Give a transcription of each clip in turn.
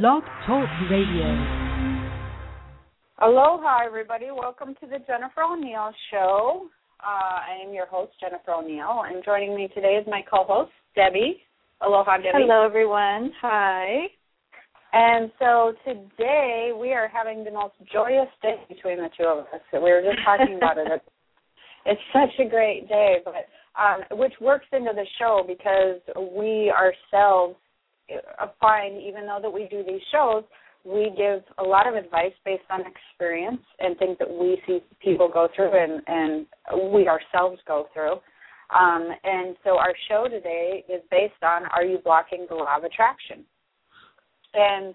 Blog Talk Radio. Aloha, everybody. Welcome to the Jennifer O'Neill Show. Uh, I am your host, Jennifer O'Neill, and joining me today is my co-host, Debbie. Aloha, Debbie. Hello, everyone. Hi. And so today we are having the most joyous day between the two of us. We were just talking about it. It's such a great day, but um, which works into the show because we ourselves find, even though that we do these shows, we give a lot of advice based on experience and things that we see people go through and, and we ourselves go through. Um, and so our show today is based on Are You Blocking the Law of Attraction? And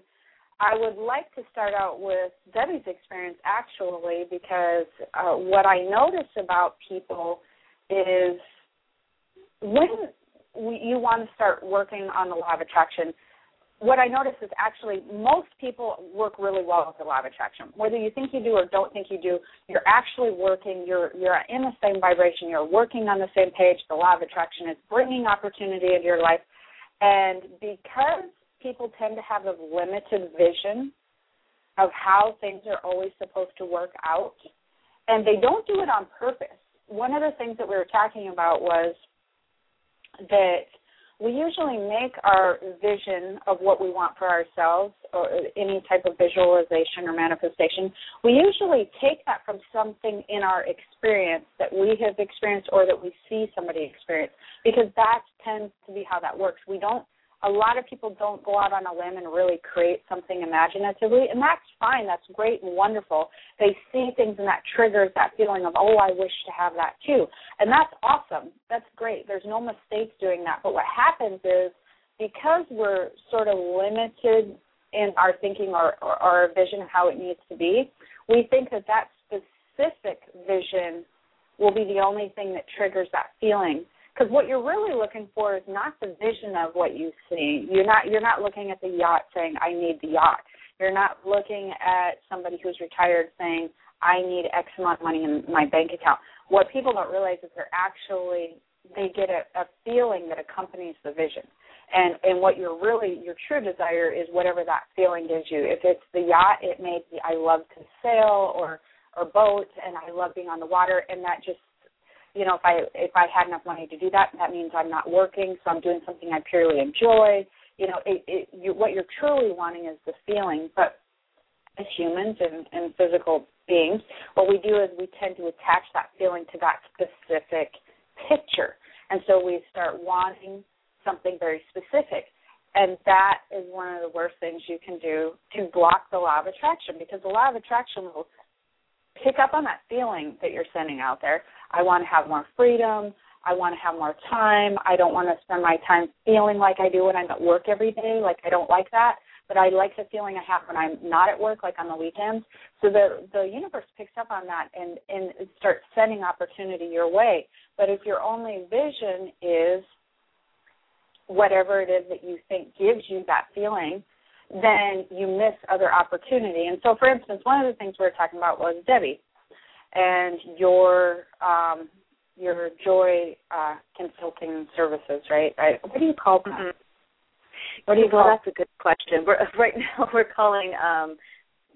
I would like to start out with Debbie's experience actually because uh, what I notice about people is when we, you want to start working on the law of attraction, what I notice is actually most people work really well with the law of attraction. Whether you think you do or don't think you do, you're actually working. You're you're in the same vibration. You're working on the same page. The law of attraction is bringing opportunity into your life, and because people tend to have a limited vision of how things are always supposed to work out, and they don't do it on purpose. One of the things that we were talking about was that we usually make our vision of what we want for ourselves or any type of visualization or manifestation, we usually take that from something in our experience that we have experienced or that we see somebody experience because that tends to be how that works. We don't a lot of people don't go out on a limb and really create something imaginatively, and that's fine. That's great and wonderful. They see things and that triggers that feeling of, oh, I wish to have that too. And that's awesome. That's great. There's no mistakes doing that. But what happens is because we're sort of limited in our thinking or, or, or our vision of how it needs to be, we think that that specific vision will be the only thing that triggers that feeling because what you're really looking for is not the vision of what you see. You're not you're not looking at the yacht saying I need the yacht. You're not looking at somebody who's retired saying I need X amount of money in my bank account. What people don't realize is they're actually they get a, a feeling that accompanies the vision. And and what you're really your true desire is whatever that feeling gives you. If it's the yacht, it may be I love to sail or or boat and I love being on the water and that just you know, if I if I had enough money to do that, that means I'm not working, so I'm doing something I purely enjoy. You know, it, it, you, what you're truly wanting is the feeling. But as humans and, and physical beings, what we do is we tend to attach that feeling to that specific picture, and so we start wanting something very specific. And that is one of the worst things you can do to block the law of attraction because the law of attraction will pick up on that feeling that you're sending out there. I want to have more freedom. I want to have more time. I don't want to spend my time feeling like I do when I'm at work every day. Like I don't like that, but I like the feeling I have when I'm not at work, like on the weekends. So the the universe picks up on that and and starts sending opportunity your way. But if your only vision is whatever it is that you think gives you that feeling, then you miss other opportunity. And so, for instance, one of the things we were talking about was Debbie and your um, your Joy uh, Consulting Services, right? right? What do you call that? Mm-hmm. What do you well, call? That's a good question. We're, right now, we're calling um,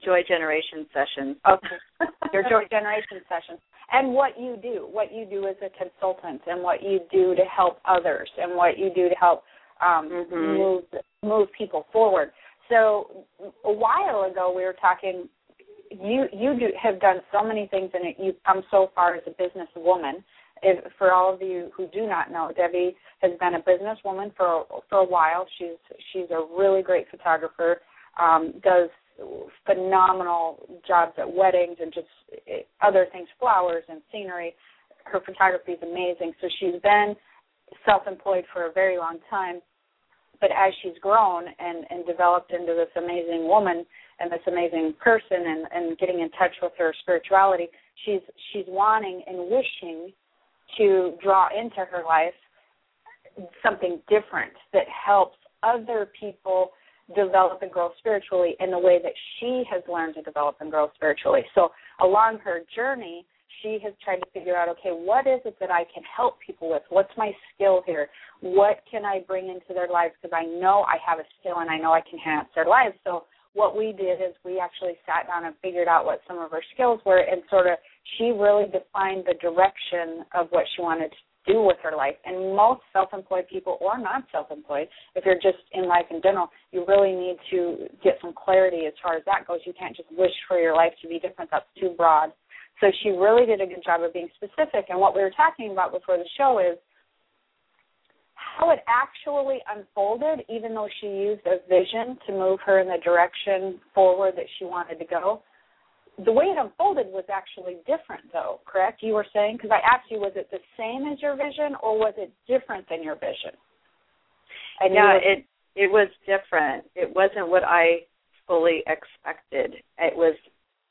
Joy Generation Sessions. Okay, your Joy Generation Sessions. And what you do, what you do as a consultant, and what you do to help others, and what you do to help um, mm-hmm. move move people forward. So a while ago, we were talking. You you do, have done so many things, and you've come so far as a businesswoman. If, for all of you who do not know, Debbie has been a businesswoman for for a while. She's she's a really great photographer. Um, does phenomenal jobs at weddings and just eh, other things, flowers and scenery. Her photography is amazing. So she's been self-employed for a very long time but as she's grown and and developed into this amazing woman and this amazing person and and getting in touch with her spirituality she's she's wanting and wishing to draw into her life something different that helps other people develop and grow spiritually in the way that she has learned to develop and grow spiritually so along her journey she has tried to figure out, okay, what is it that I can help people with? What's my skill here? What can I bring into their lives? Because I know I have a skill and I know I can enhance their lives. So what we did is we actually sat down and figured out what some of her skills were and sort of she really defined the direction of what she wanted to do with her life. And most self-employed people or not self-employed, if you're just in life in general, you really need to get some clarity as far as that goes. You can't just wish for your life to be different. That's too broad. So she really did a good job of being specific. And what we were talking about before the show is how it actually unfolded, even though she used a vision to move her in the direction forward that she wanted to go. The way it unfolded was actually different though correct you were saying? Because i asked you was it the same as your vision or was it different than your vision? And yeah were, it it was different. It wasn't what i fully expected. It was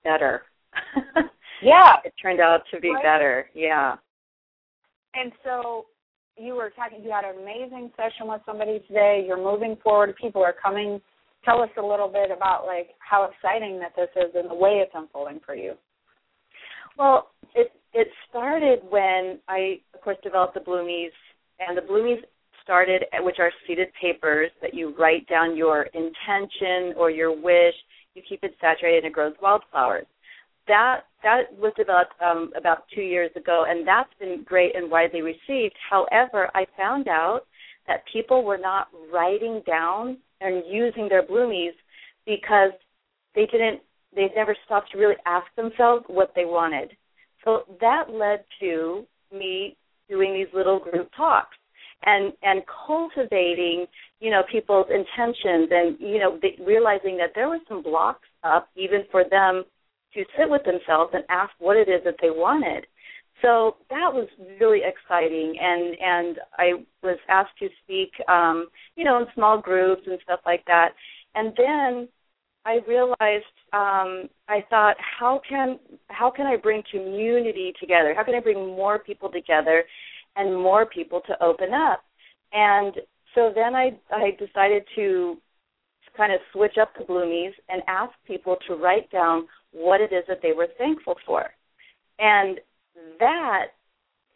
better. Yeah. It turned out to be right. better yeah. And so you were talking you had an amazing session with somebody today you're moving forward people are coming tell us a little bit about like how exciting that this is and the way it's unfolding for you. Well, it it started when I of course developed the Bloomies and the Bloomies started which are seeded papers that you write down your intention or your wish, you keep it saturated and it grows wildflowers. That that was developed um, about two years ago, and that's been great and widely received. However, I found out that people were not writing down and using their bloomies because they didn't they never stopped to really ask themselves what they wanted. So that led to me doing these little group talks and and cultivating you know people's intentions and you know realizing that there were some blocks up even for them to sit with themselves and ask what it is that they wanted. So that was really exciting and and i was asked to speak um you know in small groups and stuff like that. And then i realized um i thought how can how can i bring community together? How can i bring more people together and more people to open up? And so then i i decided to kind of switch up the bloomies and ask people to write down what it is that they were thankful for and that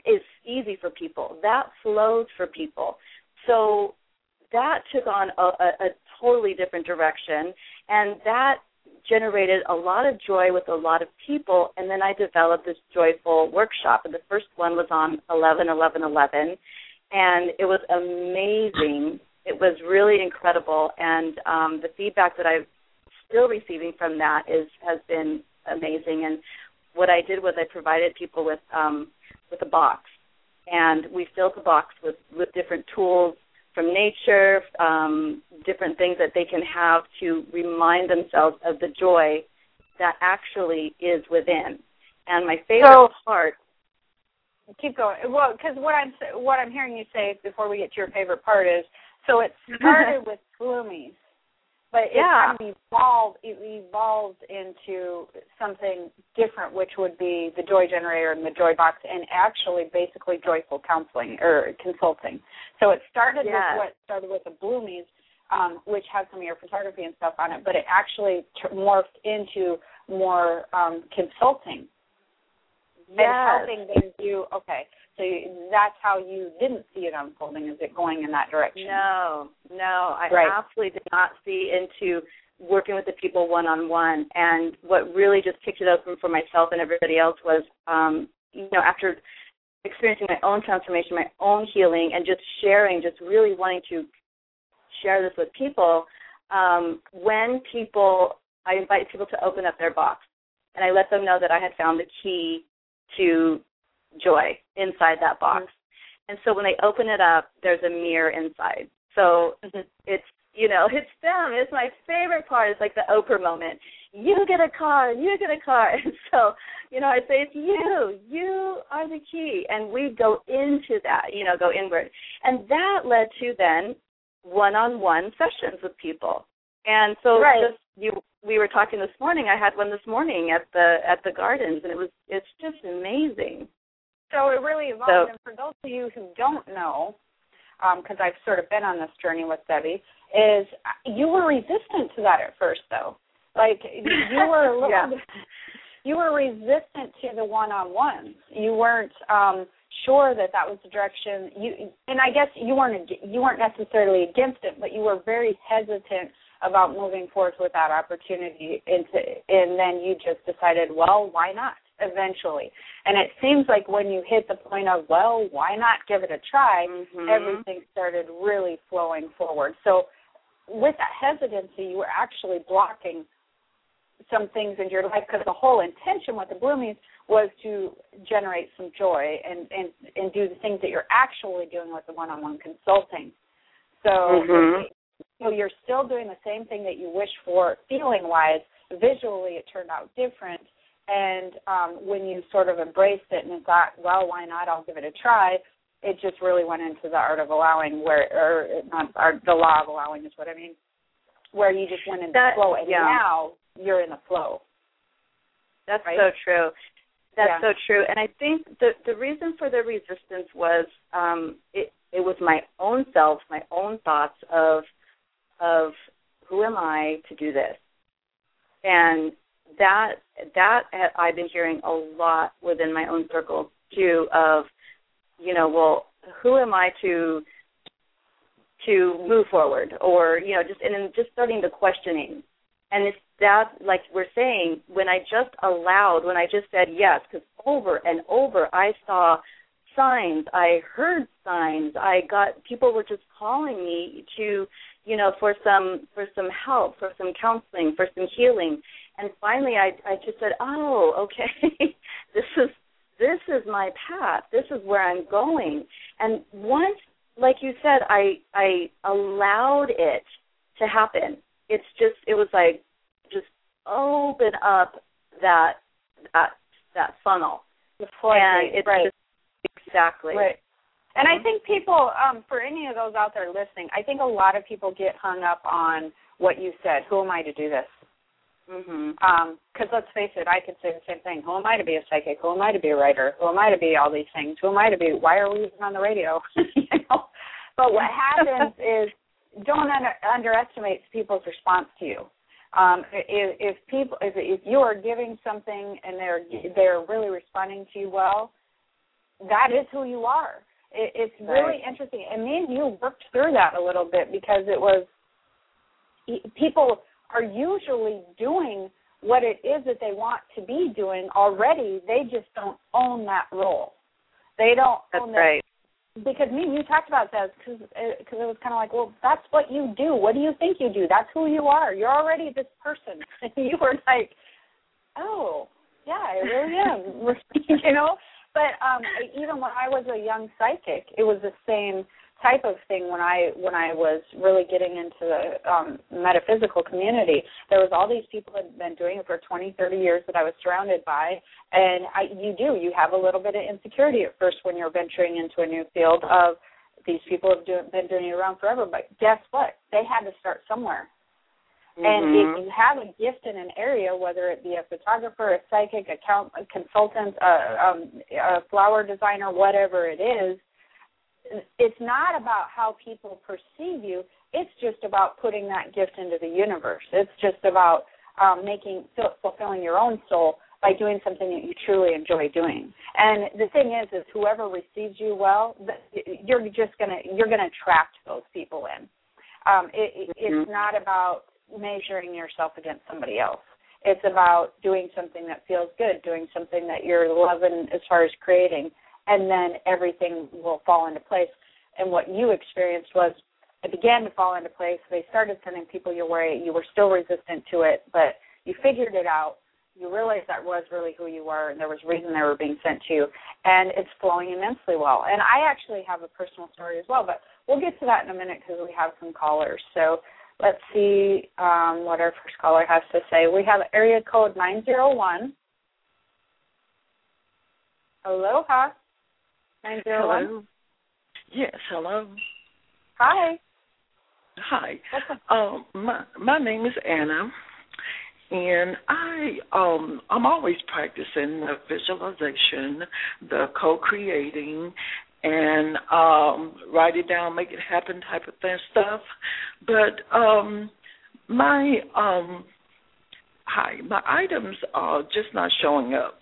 is easy for people. That flows for people. So that took on a, a, a totally different direction, and that generated a lot of joy with a lot of people. And then I developed this joyful workshop, and the first one was on 11 11 11, and it was amazing. It was really incredible, and um, the feedback that I'm still receiving from that is has been amazing. And what I did was I provided people with um, with a box, and we filled the box with with different tools from nature, um, different things that they can have to remind themselves of the joy that actually is within. And my favorite so, part. Keep going. Well, because what I'm what I'm hearing you say before we get to your favorite part is so it started with bloomies but it yeah. kind of evolved it evolved into something different which would be the joy generator and the joy box and actually basically joyful counseling or consulting so it started yes. with what started with the bloomies um, which has some of your photography and stuff on it but it actually t- morphed into more um, consulting yes. and helping them do okay so that's how you didn't see it unfolding. Is it going in that direction? No, no, I right. absolutely did not see into working with the people one on one. And what really just kicked it open for myself and everybody else was, um, you know, after experiencing my own transformation, my own healing, and just sharing, just really wanting to share this with people. Um, when people, I invite people to open up their box, and I let them know that I had found the key to joy inside that box. Mm-hmm. And so when they open it up, there's a mirror inside. So mm-hmm. it's you know, it's them. It's my favorite part. It's like the Oprah moment. You get a car, you get a car. And so, you know, I say it's you. You are the key. And we go into that, you know, go inward. And that led to then one on one sessions with people. And so right. just you we were talking this morning, I had one this morning at the at the gardens and it was it's just amazing. So it really evolved. So, and for those of you who don't know, because um, I've sort of been on this journey with Debbie, is you were resistant to that at first, though. Like you were a little. yeah. you were resistant to the one-on-ones. You weren't um, sure that that was the direction you. And I guess you weren't you weren't necessarily against it, but you were very hesitant about moving forward with that opportunity. Into, and then you just decided, well, why not? Eventually, and it seems like when you hit the point of, well, why not give it a try? Mm-hmm. Everything started really flowing forward. So, with that hesitancy, you were actually blocking some things in your life because the whole intention with the bloomies was to generate some joy and and and do the things that you're actually doing with the one-on-one consulting. So mm-hmm. so you're still doing the same thing that you wish for feeling wise. Visually, it turned out different. And um, when you sort of embraced it and thought, well, why not? I'll give it a try. It just really went into the art of allowing, where or not art, the law of allowing is what I mean, where you just went into that, flow, and yeah. now you're in the flow. That's right? so true. That's Yeah. so true. And I think the the reason for the resistance was um it it was my own self, my own thoughts of of who am I to do this? And that that I've been hearing a lot within my own circle too of you know, well, who am I to to move forward? Or you know just and then just starting the questioning. And it's that like we're saying when i just allowed when i just said yes because over and over i saw signs i heard signs i got people were just calling me to you know for some for some help for some counseling for some healing and finally i i just said oh okay this is this is my path this is where i'm going and once like you said i i allowed it to happen it's just it was like just open up that that that funnel The and it's right. just exactly Right. And I Mhm. think people, um, for any of those out there listening, I think a lot of people get hung up on what you said. Who am I to do this? Mhm Because let's face it, I could say the same thing. Who am I to be a psychic? Who am I to be a writer? Who am I to be all these things? Who am I to be? Why are we even on the radio? you know. But what happens is don't under, underestimate people's response to you. Um, if, if people, if, if you are giving something and they're they're really responding to you well, that is who you are. It, it's really Right. interesting. And me and you worked through that a little bit because it was people are usually doing what it is that they want to be doing already. They just don't own that role. They don't that's own that right because me and you talked about that because because it was kind of like, well, that's what you do. What do you think you do? That's who you are. You're already this person. And you were like, oh, yeah, I really am. you know. But um even when I was a young psychic, it was the same type of thing when I when I was really getting into the um metaphysical community. There was all these people that had been doing it for 20, 30 years that I was surrounded by and I you do you have a little bit of insecurity at first when you're venturing into a new field of these people have do, been doing it around forever but guess what? They had to start somewhere. And Mhm. if you have a gift in an area, whether it be a photographer, a psychic, a, count, a consultant, a, um, a flower designer, whatever it is, it's not about how people perceive you. It's just about putting that gift into the universe. It's just about um, making fulfilling your own soul by doing something that you truly enjoy doing. And the thing is, is whoever receives you well, you're just gonna you're gonna attract those people in. Um, it, it, it's not about measuring yourself against somebody else. It's about doing something that feels good, doing something that you're loving as far as creating, and then everything will fall into place. And what you experienced was it began to fall into place. They started sending people your way. You were still resistant to it, but you figured it out. You realized that was really who you were, and there was reason they were being sent to you, and it's flowing immensely well. And I actually have a personal story as well, but we'll get to that in a minute because we have some callers. So let's see um, what our first caller has to say. We have area code 901. Aloha. 901. Hello. Yes, hello. Hi. Hi. Um, my my name is Anna, and I um I'm always practicing the visualization, the co-creating, and um write it down, make it happen type of thing stuff. But um my um hi. My items are just not showing up.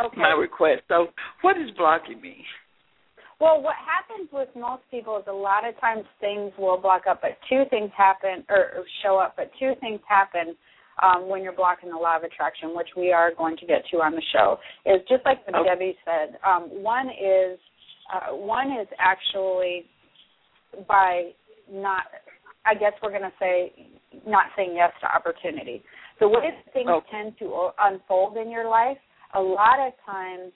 Okay. My request. So, what is blocking me? Well, what happens with most people is a lot of times things will block up, but two things happen or, show up, but two things happen um, when you're blocking the law of attraction, which we are going to get to on the show. Is just like what Okay. Debbie said. Um, one is uh, one is actually by not. I guess we're going to say not saying yes to opportunity. The way things Okay. tend to unfold in your life, a lot of times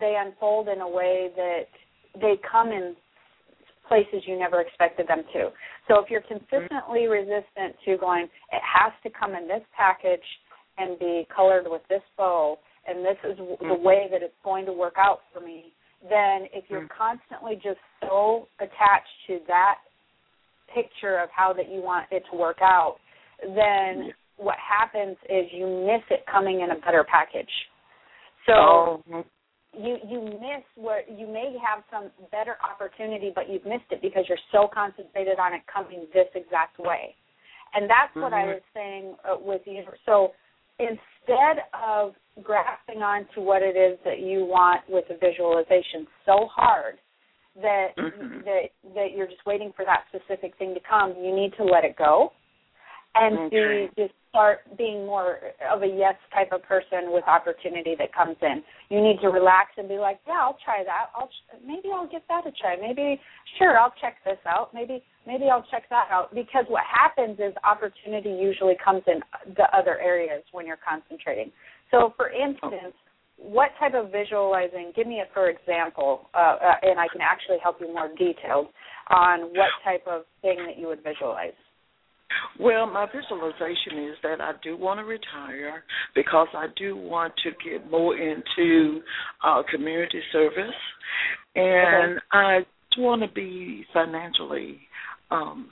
they unfold in a way that they come in places you never expected them to. So if you're consistently resistant to going, it has to come in this package and be colored with this bow, and this is the Mhm. way that it's going to work out for me, then if you're Mhm. constantly just so attached to that picture of how that you want it to work out, then what happens is you miss it coming in a better package. So oh, you you miss where you may have some better opportunity, but you've missed it because you're so concentrated on it coming this exact way. And that's what I Mhm. was saying uh, with you. So instead of grasping onto what it is that you want with the visualization so hard that Mhm. that that you're just waiting for that specific thing to come, you need to let it go and Okay. to just start being more of a yes type of person with opportunity that comes in. You need to relax and be like, yeah, I'll try that. I'll maybe I'll give that a try. Maybe sure, I'll check this out. Maybe maybe I'll check that out because what happens is opportunity usually comes in the other areas when you're concentrating. So for instance, what type of visualizing? Give me a for example, uh, uh, and I can actually help you more detailed on what type of thing that you would visualize. Well, my visualization is that I do want to retire because I do want to get more into uh, community service, and I want to be financially um,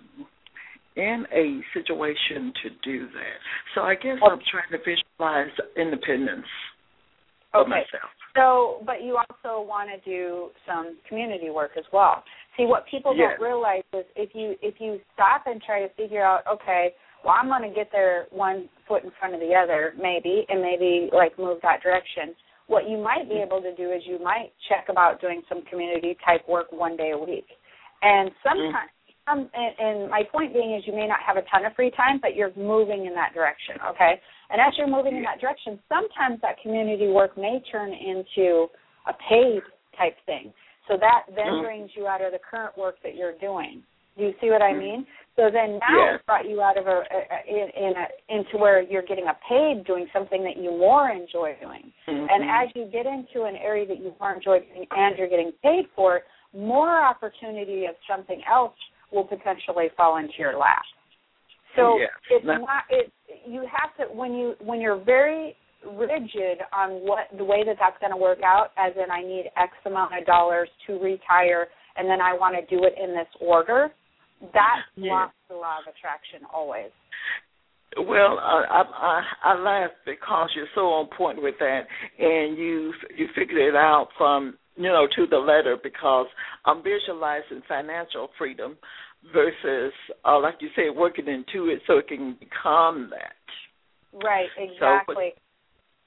in a situation to do that. So I guess I'm trying to visualize independence for Okay. myself. So, but you also want to do some community work as well. See, what people Yes. don't realize is if you if you stop and try to figure out, okay, well, I'm going to get there one foot in front of the other, maybe, and maybe like move that direction. What you might be able to do is you might check about doing some community type work one day a week, and sometimes. Um, and, and my point being is you may not have a ton of free time, but you're moving in that direction, okay? And as you're moving in that direction, sometimes that community work may turn into a paid type thing. So that then brings you out of the current work that you're doing. Do you see what I Mhm. mean? So then now Yes. it's brought you out of a, a, in, in a into where you're getting a paid doing something that you more enjoy doing. And Mhm. as you get into an area that you more enjoy doing and you're getting paid for it, more opportunity of something else will potentially fall into your lap. So Yes. it's Now- not it you have to when you when you're very rigid on what the way that that's going to work out as in I need X amount of dollars to retire and then I want to do it in this order, that Yeah. blocks the law of attraction always. Well, I, I I I laugh because you're so on point with that, and you you figured it out from you know to the letter. Because I'm visualizing financial freedom versus, uh, like you said, working into it so it can become that. Right, exactly.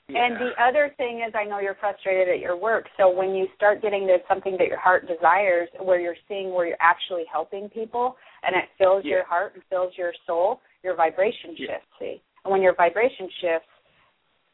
Yeah. And the other thing is, I know you're frustrated at your work. So when you start getting to something that your heart desires, where you're seeing where you're actually helping people, and it fills Yeah. your heart and fills your soul, your vibration Yeah. shifts. See, and when your vibration shifts,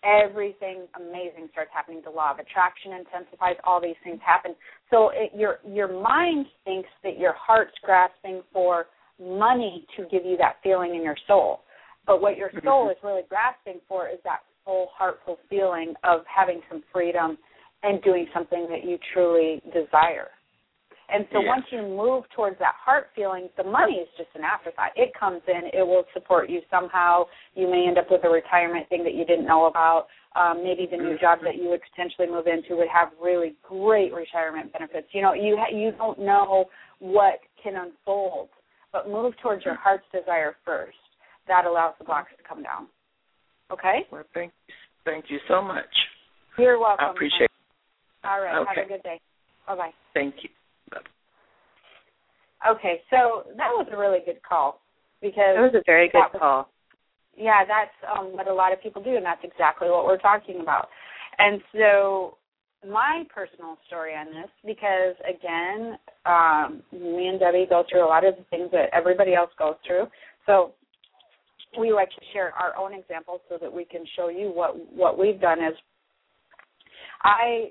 everything amazing starts happening. The law of attraction intensifies. All these things happen. So it, your your mind thinks that your heart's grasping for money to give you that feeling in your soul. But what your soul Mhm. is really grasping for is that full heartful feeling of having some freedom and doing something that you truly desire. And so Yes. once you move towards that heart feeling, the money is just an afterthought. It comes in, it will support you somehow. You may end up with a retirement thing that you didn't know about. Um, maybe the new job that you would potentially move into would have really great retirement benefits. You know, you ha- you don't know what can unfold, but move towards your heart's desire first. That allows the blocks to come down. Okay? Well, thank you, thank you so much. You're welcome. I appreciate. it. All right. Have a good day. Bye bye. Thank you. Bye. Okay, so that was a really good call because That was a very good was- call. yeah, that's um, what a lot of people do, and that's exactly what we're talking about. And so, my personal story on this, because again, um, me and Debbie go through a lot of the things that everybody else goes through. So, we like to share our own examples so that we can show you what what we've done. is I,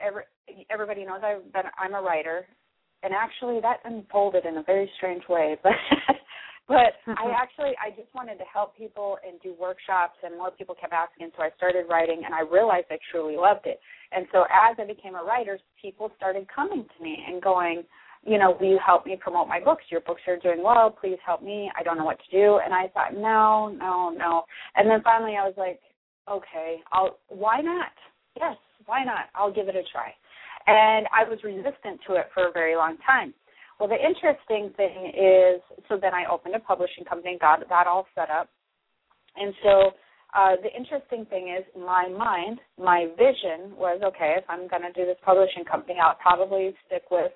every, everybody knows I've been, I'm a writer, and actually that unfolded in a very strange way, but but I mm-hmm. actually I just wanted to help people and do workshops and more people kept asking so I started writing and I realized I truly loved it. And so as I became a writer, people started coming to me and going, you know, will you help me promote my books? Your books are doing well, please help me. I don't know what to do. And I thought, no, no, no. And then finally I was like, okay, I'll why not? Yes, why not? I'll give it a try. And I was resistant to it for a very long time. Well, the interesting thing is, so then I opened a publishing company, got that all set up, and so uh, the interesting thing is, in my mind, my vision was okay. If I'm going to do this publishing company, I'll probably stick with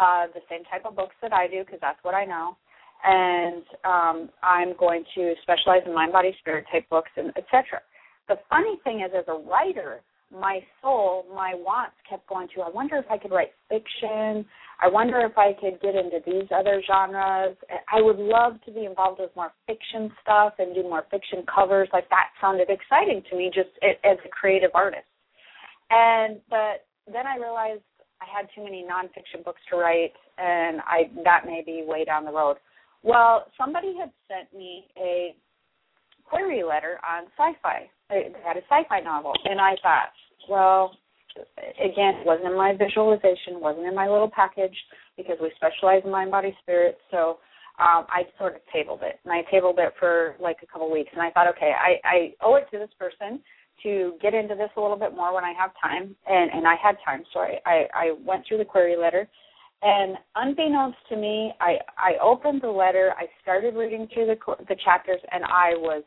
uh, the same type of books that I do because that's what I know, and um, I'm going to specialize in mind, body, spirit type books, and etc. The funny thing is, as a writer, my soul, my wants kept going to, I wonder if I could write fiction. I wonder if I could get into these other genres. I would love to be involved with more fiction stuff and do more fiction covers. Like that sounded exciting to me just as a creative artist. And but then I realized I had too many nonfiction books to write, and I that may be way down the road. Well, somebody had sent me a query letter on sci-fi. They had a sci-fi novel, and I thought, well, again, it wasn't in my visualization, wasn't in my little package because we specialize in mind, body, spirit. So um, I sort of tabled it, and I tabled it for like a couple weeks, and I thought, okay, I, I owe it to this person to get into this a little bit more when I have time, and and I had time, so I I, went through the query letter. And unbeknownst to me, I I opened the letter. I started reading through the the chapters, and I was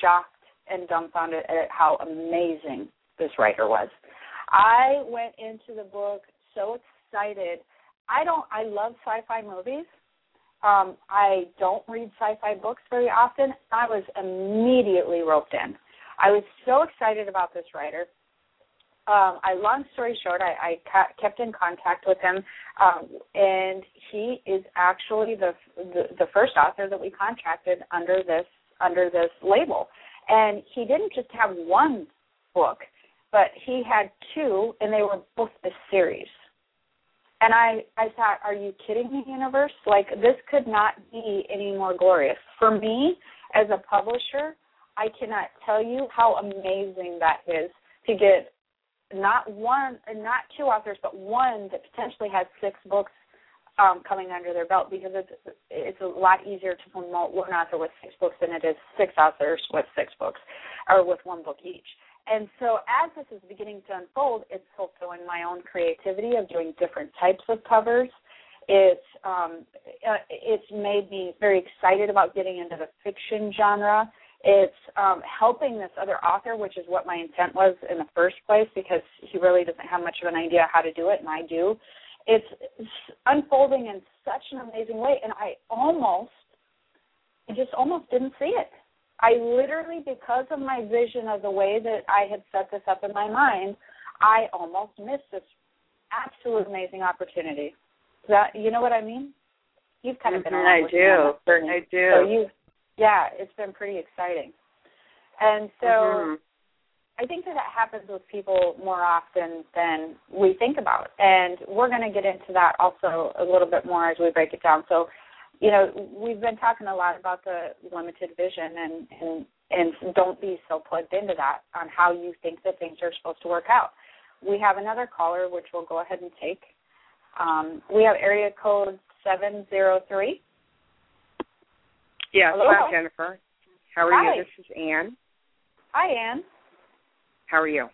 shocked and dumbfounded at how amazing this writer was. I went into the book so excited. I don't I love sci-fi movies. Um, I don't read sci-fi books very often. I was immediately roped in. I was so excited about this writer. Um, I long story short, I, I ca- kept in contact with him, um, and he is actually the, the the first author that we contracted under this under this label. And he didn't just have one book, but he had two, and they were both a series. And I, I thought, are you kidding me, universe? Like, this could not be any more glorious. For me, as a publisher, I cannot tell you how amazing that is to get not one, not two authors, but one that potentially has six books um, coming under their belt because it's it's a lot easier to promote one author with six books than it is six authors with six books or with one book each. And so as this is beginning to unfold, it's fulfilling my own creativity of doing different types of covers. It's um, uh, it's made me very excited about getting into the fiction genre. It's um, helping this other author, which is what my intent was in the first place, because he really doesn't have much of an idea how to do it, and I do. It's unfolding in such an amazing way and i almost i just almost didn't see it. I literally because of my vision of the way that i had set this up in my mind i almost missed this absolute amazing opportunity. That you know what i mean? You've kind of been mm-hmm, i do. i do. So you yeah it's been pretty exciting and so mm-hmm. I think that that happens with people more often than we think about, and we're going to get into that also a little bit more as we break it down. So, you know, we've been talking a lot about the limited vision, and and and don't be so plugged into that on how you think that things are supposed to work out. We have another caller, which we'll go ahead and take. Um, we have area code seven zero three. Yes, Hello. hi Jennifer. How are Hi. you? This is Anne. Hi, Anne. How are you?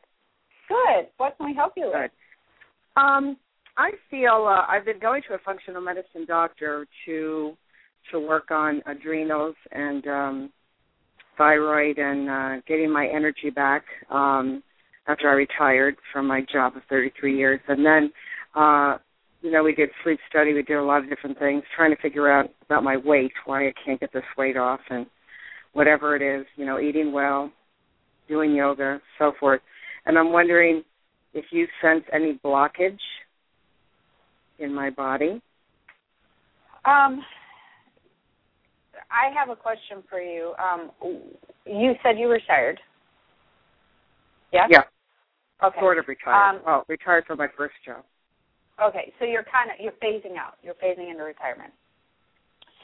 Good. What can we help you with? Good. Um, I feel uh, I've been going to a functional medicine doctor to to work on adrenals and um, thyroid and uh, getting my energy back um, after I retired from my job of 33 years. And then, uh, you know, we did sleep study. We did a lot of different things, trying to figure out about my weight, why I can't get this weight off, and whatever it is, you know, eating well, doing yoga, so forth. And I'm wondering if you sense any blockage in my body. Um, I have a question for you. Um, you said you retired. Yeah. Yeah. Okay. Sort of retired. Um, well, retired from my first job. Okay, so you're kind of you're phasing out. You're phasing into retirement.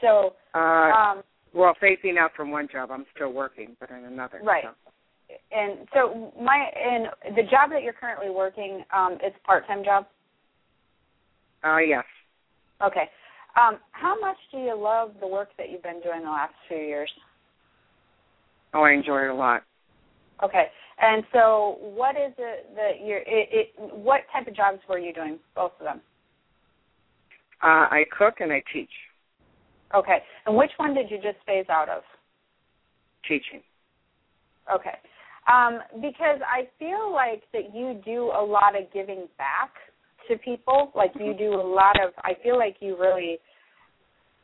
So, Uh, um, well, phasing out from one job, I'm still working, but in another. Right. so. and so my and the job that you're currently working, um, it's part-time job. Uh, yes. Okay. Um, how much do you love the work that you've been doing the last few years? Oh, I enjoy it a lot. Okay. And so, what is it that you're? It, it, what type of jobs were you doing? Both of them. Uh, I cook and I teach. Okay. And which one did you just phase out of? Teaching. Okay. Um, because I feel like that you do a lot of giving back to people. Like you do a lot of. I feel like you really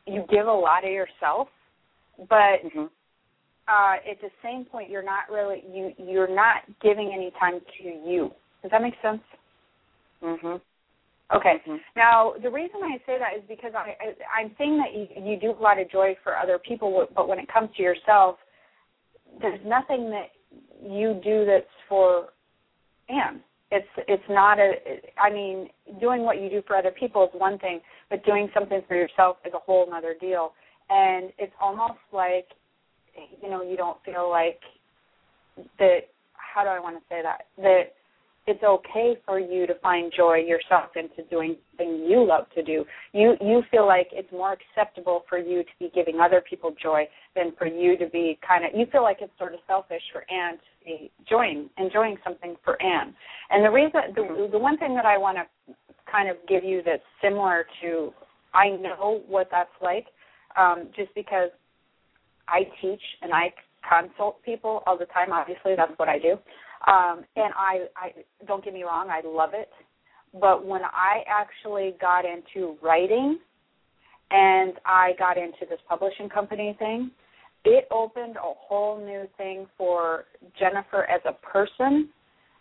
you give a lot of yourself, but hmm uh, at the same point, you're not really you you're not giving any time to you. Does that make sense? Mhm. Okay. Mhm. Now, the reason I say that is because I, I I'm saying that you, you do a lot of joy for other people, but when it comes to yourself, there's nothing that you do that's for Anne. It's it's not a. I mean, doing what you do for other people is one thing, but doing something for yourself is a whole other deal. And it's almost like, you know, you don't feel like that. How do I want to say that? That it's okay for you to find joy yourself into doing something you love to do. You you feel like it's more acceptable for you to be giving other people joy than for you to be kind of you feel like it's sort of selfish for Anne to be enjoying enjoying something for Anne. And the reason the the one thing that I want to kind of give you that's similar to I know what that's like um just because I teach and I consult people all the time obviously that's what I do um, and I, I don't get me wrong, I love it. But when I actually got into writing and I got into this publishing company thing, it opened a whole new thing for Jennifer as a person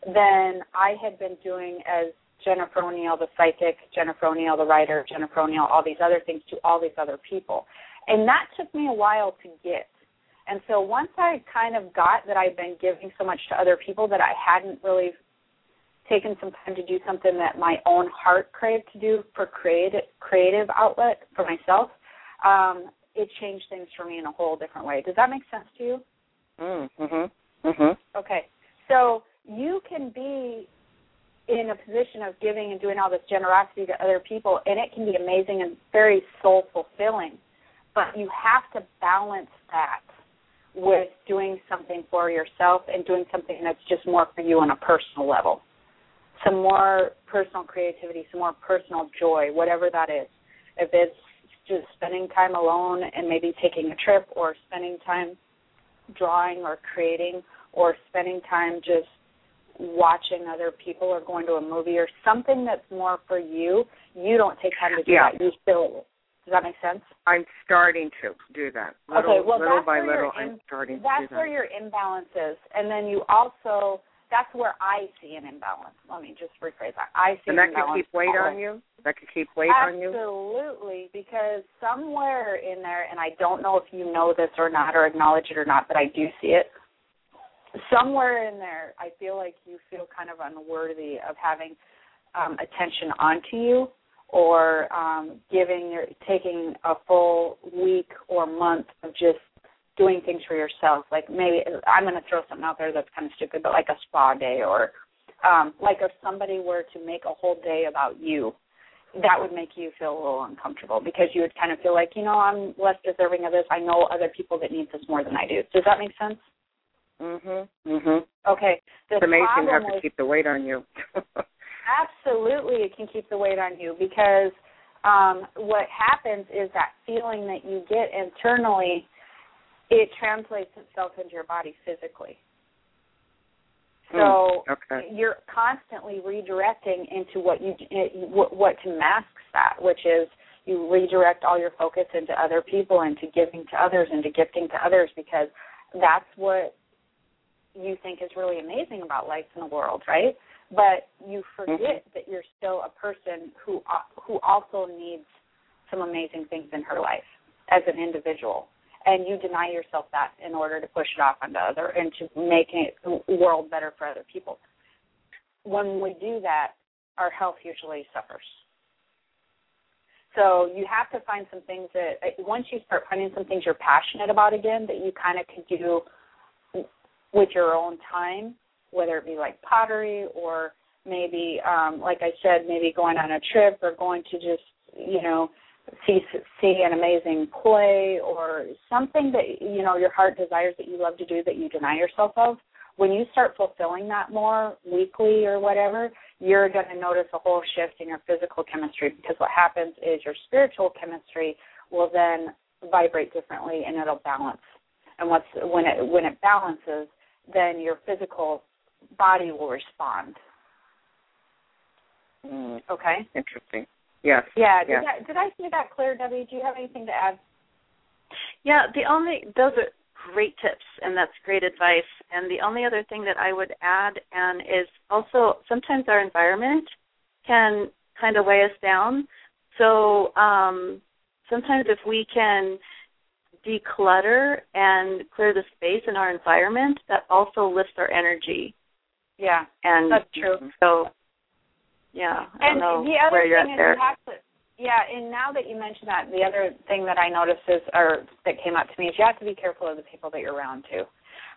than I had been doing as Jennifer O'Neill, the psychic, Jennifer O'Neill, the writer, Jennifer O'Neill, all these other things to all these other people. And that took me a while to get. And so once I kind of got that I've been giving so much to other people that I hadn't really taken some time to do something that my own heart craved to do for creative creative outlet for myself, um, it changed things for me in a whole different way. Does that make sense to you? Mm, Mhm. Mm Mhm. Okay. So you can be in a position of giving and doing all this generosity to other people and it can be amazing and very soul fulfilling. But you have to balance that with doing something for yourself and doing something that's just more for you on a personal level. Some more personal creativity, some more personal joy, whatever that is. If it's just spending time alone and maybe taking a trip or spending time drawing or creating or spending time just watching other people or going to a movie or something that's more for you, you don't take time to do Yeah. that. You still does that make sense? I'm starting to do that. Little, okay, well little that's by where little, your I'm starting to that's do that. where your imbalance is, and then you also that's where I see an imbalance. Let me just rephrase that. I see and that could keep weight that on you. That could keep weight on you. Absolutely, because somewhere in there, and I don't know if you know this or not, or acknowledge it or not, but I do see it. Somewhere in there, I feel like you feel kind of unworthy of having um, attention onto you, or um, giving your taking a full week or month of just doing things for yourself. Like maybe I'm going to throw something out there that's kind of stupid, but like a spa day, or um, like if somebody were to make a whole day about you that would make you feel a little uncomfortable because you would kind of feel like, you know, I'm less deserving of this. I know other people that need this more than I do. Does that make sense? Mhm. Mhm. Okay. The It's amazing how to keep the weight on you. absolutely it can keep the weight on you because um what happens is that feeling that you get internally it translates itself into your body physically. So Mm, okay. you're constantly redirecting into what you what, what to mask that, which is you redirect all your focus into other people, into giving to others, into gifting to others, because that's what you think is really amazing about life in the world, right? But you forget mm-hmm. that you're still a person who who also needs some amazing things in her life as an individual, and you deny yourself that in order to push it off onto other and to make the world better for other people. When we do that, our health usually suffers. So you have to find some things that once you start finding some things you're passionate about again that you kind of can do with your own time, whether it be like pottery or maybe, um, like I said, maybe going on a trip or going to just, you know, see see an amazing play or something that you know your heart desires that you love to do that you deny yourself of. When you start fulfilling that more weekly or whatever, you're going to notice a whole shift in your physical chemistry because what happens is your spiritual chemistry will then vibrate differently and it'll balance. And what's when it when it balances, then your physical body will respond. Mm. Okay. Interesting. Yes. Yeah. Did, I, did I say that clear, Debbie? Do you have anything to add? Yeah. The only those are great tips and that's great advice. And the only other thing that I would add and is also sometimes our environment can kind of weigh us down. So um, sometimes if we can declutter and clear the space in our environment, that also lifts our energy. Yeah, and that's true. So, yeah, I and don't know the other where you're thing at there. You have to, yeah, and now that you mention that, the other thing that I noticed is, or that came up to me, is you have to be careful of the people that you're around too.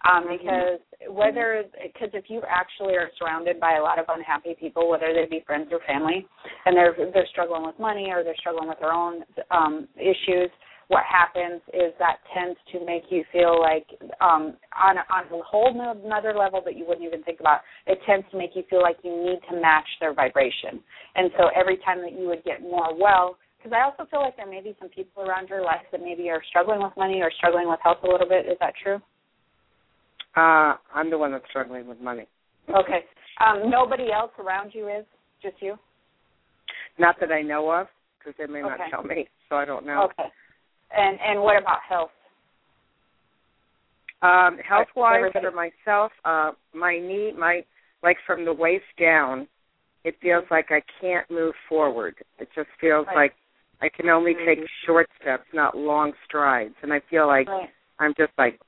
Um, mm-hmm. because whether, because if you actually are surrounded by a lot of unhappy people, whether they be friends or family, and they're they're struggling with money or they're struggling with their own um, issues, what happens is that tends to make you feel like um on a, on a whole another level that you wouldn't even think about. It tends to make you feel like you need to match their vibration. And so every time that you would get more well because i also feel like there may be some people around your life that maybe are struggling with money or struggling with health a little bit. Is that true? Uh i'm the one that's struggling with money. Okay. Um nobody else around you is? Just you? Not that i know of because they may okay. not tell me so i don't know. Okay and and what about health? Um, health wise for myself, uh my knee my like from the waist down, it feels like I can't move forward. It just feels right. like I can only mm-hmm. take short steps, not long strides. And I feel like right. I'm just like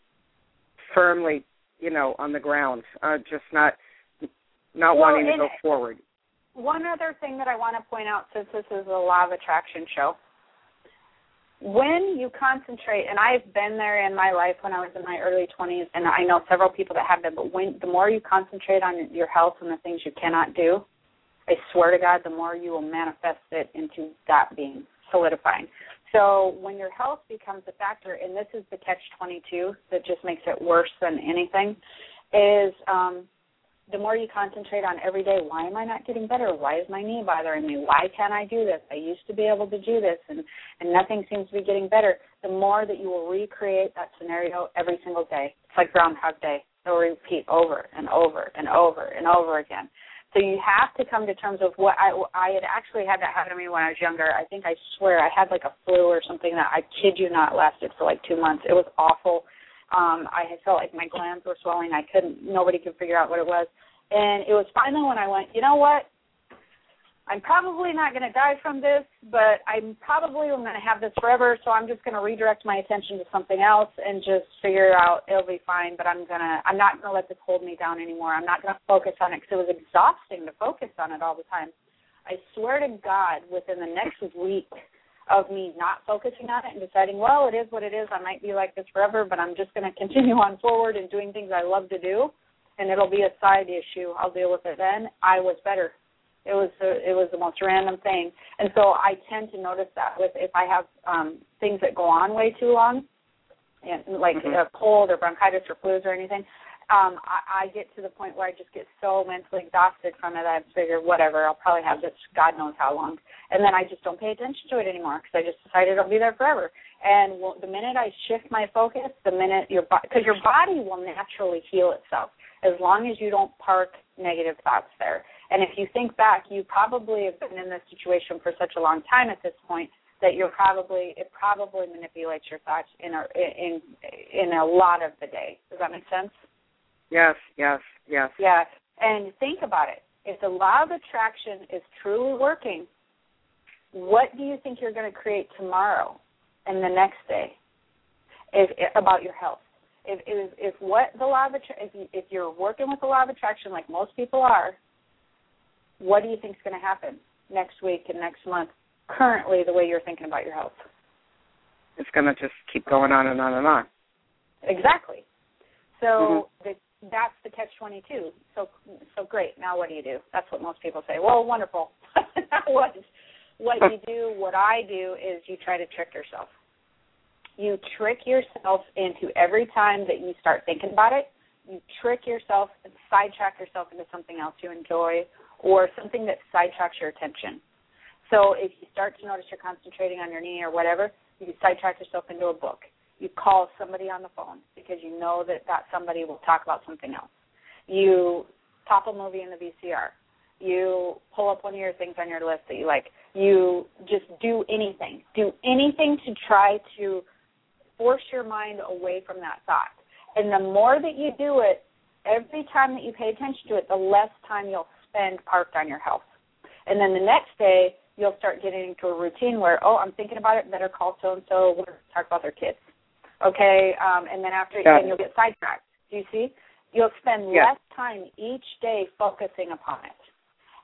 firmly, you know, on the ground. Uh just not not well, wanting to go forward. One other thing that I want to point out since this is a law of attraction show, when you concentrate, and I've been there in my life when I was in my early 20s, and I know several people that have been, but when the more you concentrate on your health and the things you cannot do, I swear to God, the more you will manifest it into that being solidifying. So when your health becomes a factor, and this is the catch 22 that just makes it worse than anything, is um, the more you concentrate on every day, why am I not getting better? Why is my knee bothering me? Why can't I do this? I used to be able to do this and, and nothing seems to be getting better. The more that you will recreate that scenario every single day. It's like Groundhog Day. It'll repeat over and over and over and over again. So you have to come to terms with what I I had actually had that happen to me when I was younger. I think I swear I had like a flu or something that I kid you not lasted for like two months. It was awful. Um, I had felt like my glands were swelling. I couldn't. Nobody could figure out what it was. And it was finally when I went, you know what? I'm probably not going to die from this, but I'm probably going to have this forever. So I'm just going to redirect my attention to something else and just figure out it'll be fine. But I'm gonna, I'm not going to let this hold me down anymore. I'm not going to focus on it because it was exhausting to focus on it all the time. I swear to God, within the next week of me not focusing on it and deciding, well, it is what it is. I might be like this forever, but I'm just going to continue on forward and doing things I love to do and it'll be a side issue. I'll deal with it then. I was better. It was a, it was the most random thing, and so I tend to notice that with if I have um things that go on way too long, and like mm-hmm. a cold or bronchitis or flus or anything. Um, I, I get to the point where I just get so mentally exhausted from it. I figure whatever, I'll probably have this God knows how long, and then I just don't pay attention to it anymore because I just decided it'll be there forever. And the minute I shift my focus, the minute your because your body will naturally heal itself as long as you don't park negative thoughts there. And if you think back, you probably have been in this situation for such a long time at this point that you're probably it probably manipulates your thoughts in a in in a lot of the day. Does that make sense? Yes, yes, yes. Yes. And think about it. If the law of attraction is truly working, what do you think you're going to create tomorrow and the next day if, about your health? If, if if what the law of attra- if you, if you're working with the law of attraction like most people are, what do you think is going to happen next week and next month? Currently, the way you're thinking about your health, it's going to just keep going on and on and on. Exactly. So mm-hmm. the that's the catch 22 so so great. Now what do you do? That's what most people say. Well wonderful. What what you do what i do is you try to trick yourself. You trick yourself into every time that you start thinking about it you trick yourself and sidetrack yourself into something else you enjoy or something that sidetracks your attention. So if you start to notice you're concentrating on your knee or whatever you sidetrack yourself into a book you call somebody on the phone because you know that that somebody will talk about something else. You pop a movie in the VCR. You pull up one of your things on your list that you like. You just do anything. Do anything to try to force your mind away from that thought. And the more that you do it, every time that you pay attention to it, the less time you'll spend parked on your health. And then the next day, you'll start getting into a routine where, oh, I'm thinking about it, better call so and so, talk about their kids okay, um, and then after Got then you'll get sidetracked. Do you see? You'll spend yeah. less time each day focusing upon it.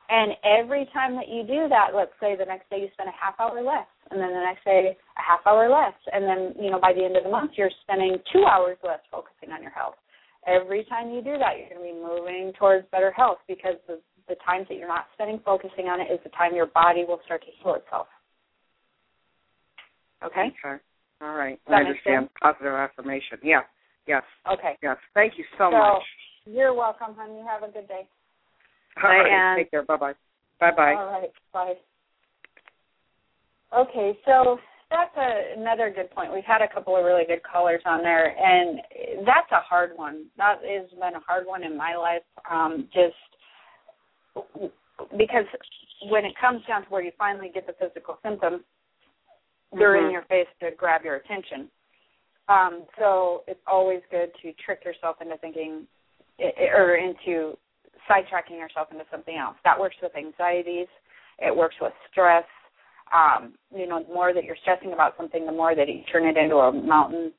And every time that you do that, let's say the next day you spend a half hour less, and then the next day a half hour less, and then you know by the end of the month you're spending two hours less focusing on your health. Every time you do that, you're going to be moving towards better health because the the times that you're not spending focusing on it is the time your body will start to heal itself. Okay. Okay. All right. I understand. Positive affirmation. Yeah. Yes. Okay. Yes. Thank you so, so much. You're welcome, honey. Have a good day. All right. Anne. Take care. Bye bye. Bye bye. All right. Bye. Okay, so that's a, another good point. We've had a couple of really good callers on there, and that's a hard one. That has been a hard one in my life. Um, just because when it comes down to where you finally get the physical symptoms, they're mm-hmm. in your face to grab your attention. Um, so it's always good to trick yourself into thinking or into sidetracking yourself into something else. That works with anxieties. It works with stress. Um, you know, the more that you're stressing about something, the more that you turn it into a mountain.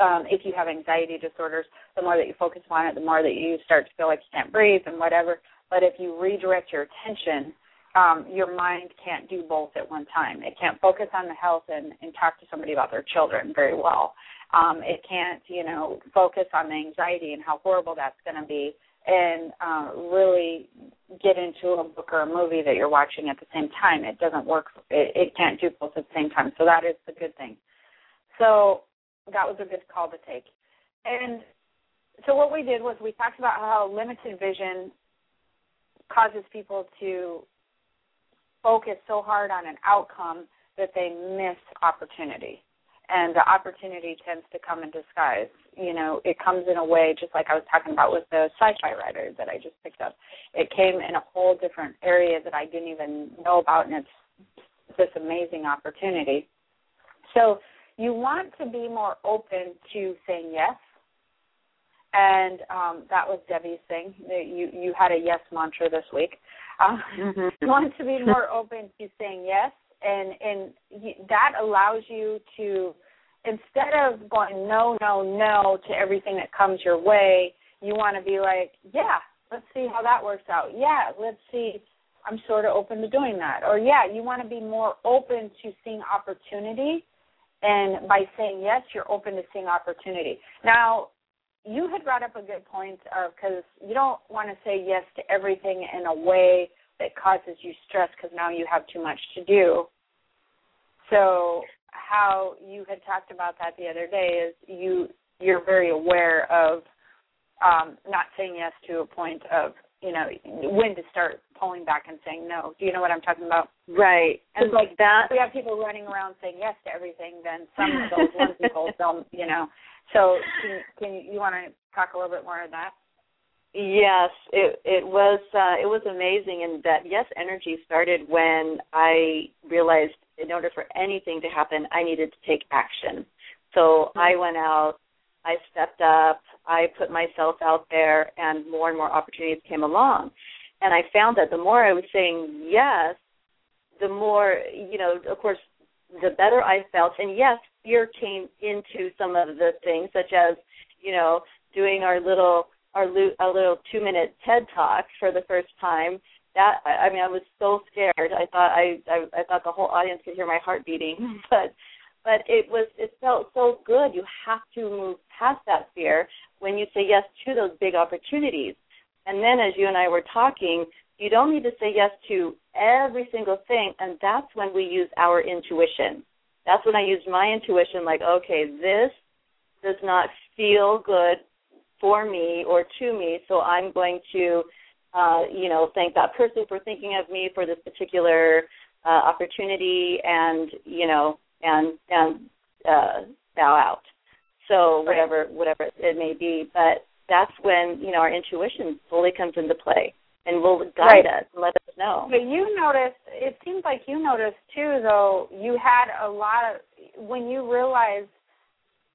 Um, if you have anxiety disorders, the more that you focus on it, the more that you start to feel like you can't breathe and whatever. But if you redirect your attention um, your mind can't do both at one time. It can't focus on the health and, and talk to somebody about their children very well. Um, it can't, you know, focus on the anxiety and how horrible that's going to be and uh, really get into a book or a movie that you're watching at the same time. It doesn't work. It, it can't do both at the same time. So that is the good thing. So that was a good call to take. And so what we did was we talked about how limited vision causes people to focus so hard on an outcome that they miss opportunity. And the opportunity tends to come in disguise. You know, it comes in a way, just like I was talking about with the sci-fi writer that I just picked up. It came in a whole different area that I didn't even know about, and it's this amazing opportunity. So you want to be more open to saying yes and um, that was Debbie's thing. You you had a yes mantra this week. Uh, mm-hmm. You want to be more open to saying yes, and and that allows you to instead of going no no no to everything that comes your way, you want to be like yeah, let's see how that works out. Yeah, let's see. I'm sort of open to doing that. Or yeah, you want to be more open to seeing opportunity and by saying yes, you're open to seeing opportunity. Now, you had brought up a good point of because you don't want to say yes to everything in a way that causes you stress because now you have too much to do. So how you had talked about that the other day is you you're very aware of um, not saying yes to a point of you know when to start pulling back and saying no. Do you know what I'm talking about? Right. And like that, we have people running around saying yes to everything. Then some of those one people don't, you know, so can, can you, you want to talk a little bit more of that? Yes, it it was uh, it was amazing, and that yes energy started when I realized in order for anything to happen, I needed to take action. So mm-hmm. I went out, I stepped up, I put myself out there, and more and more opportunities came along. And I found that the more I was saying yes, the more, you know, of course, the better I felt. And yes, fear came into some of the things, such as, you know, doing our little our, our little two minute TED talk for the first time that I, I mean I was so scared. I thought I, I I thought the whole audience could hear my heart beating, mm-hmm. but but it was it felt so good. You have to move past that fear when you say yes to those big opportunities. And then as you and I were talking, you don't need to say yes to every single thing and that's when we use our intuition. That's when I used my intuition like, okay, this does not feel good for me or to me, so I'm going to uh, you know, thank that person for thinking of me for this particular uh, opportunity, and you know, and and uh, bow out. So whatever right. whatever it may be, but that's when you know our intuition fully comes into play and will guide right. us and let us know. But you noticed, it seems like you noticed too, though, you had a lot of, when you realized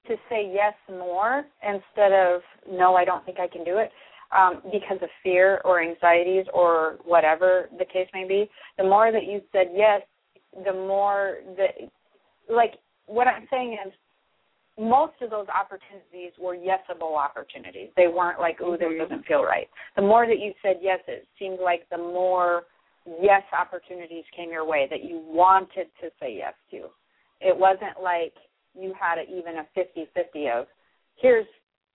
to say yes more instead of, no, I don't think I can do it, um, because of fear or anxieties or whatever the case may be, the more that you said yes, the more that, like, what I'm saying is, most of those opportunities were yesable opportunities. They weren't like, oh, this mm-hmm. doesn't feel right. The more that you said yes, it seemed like the more yes opportunities came your way that you wanted to say yes to. It wasn't like you had a, even a 50-50 of here's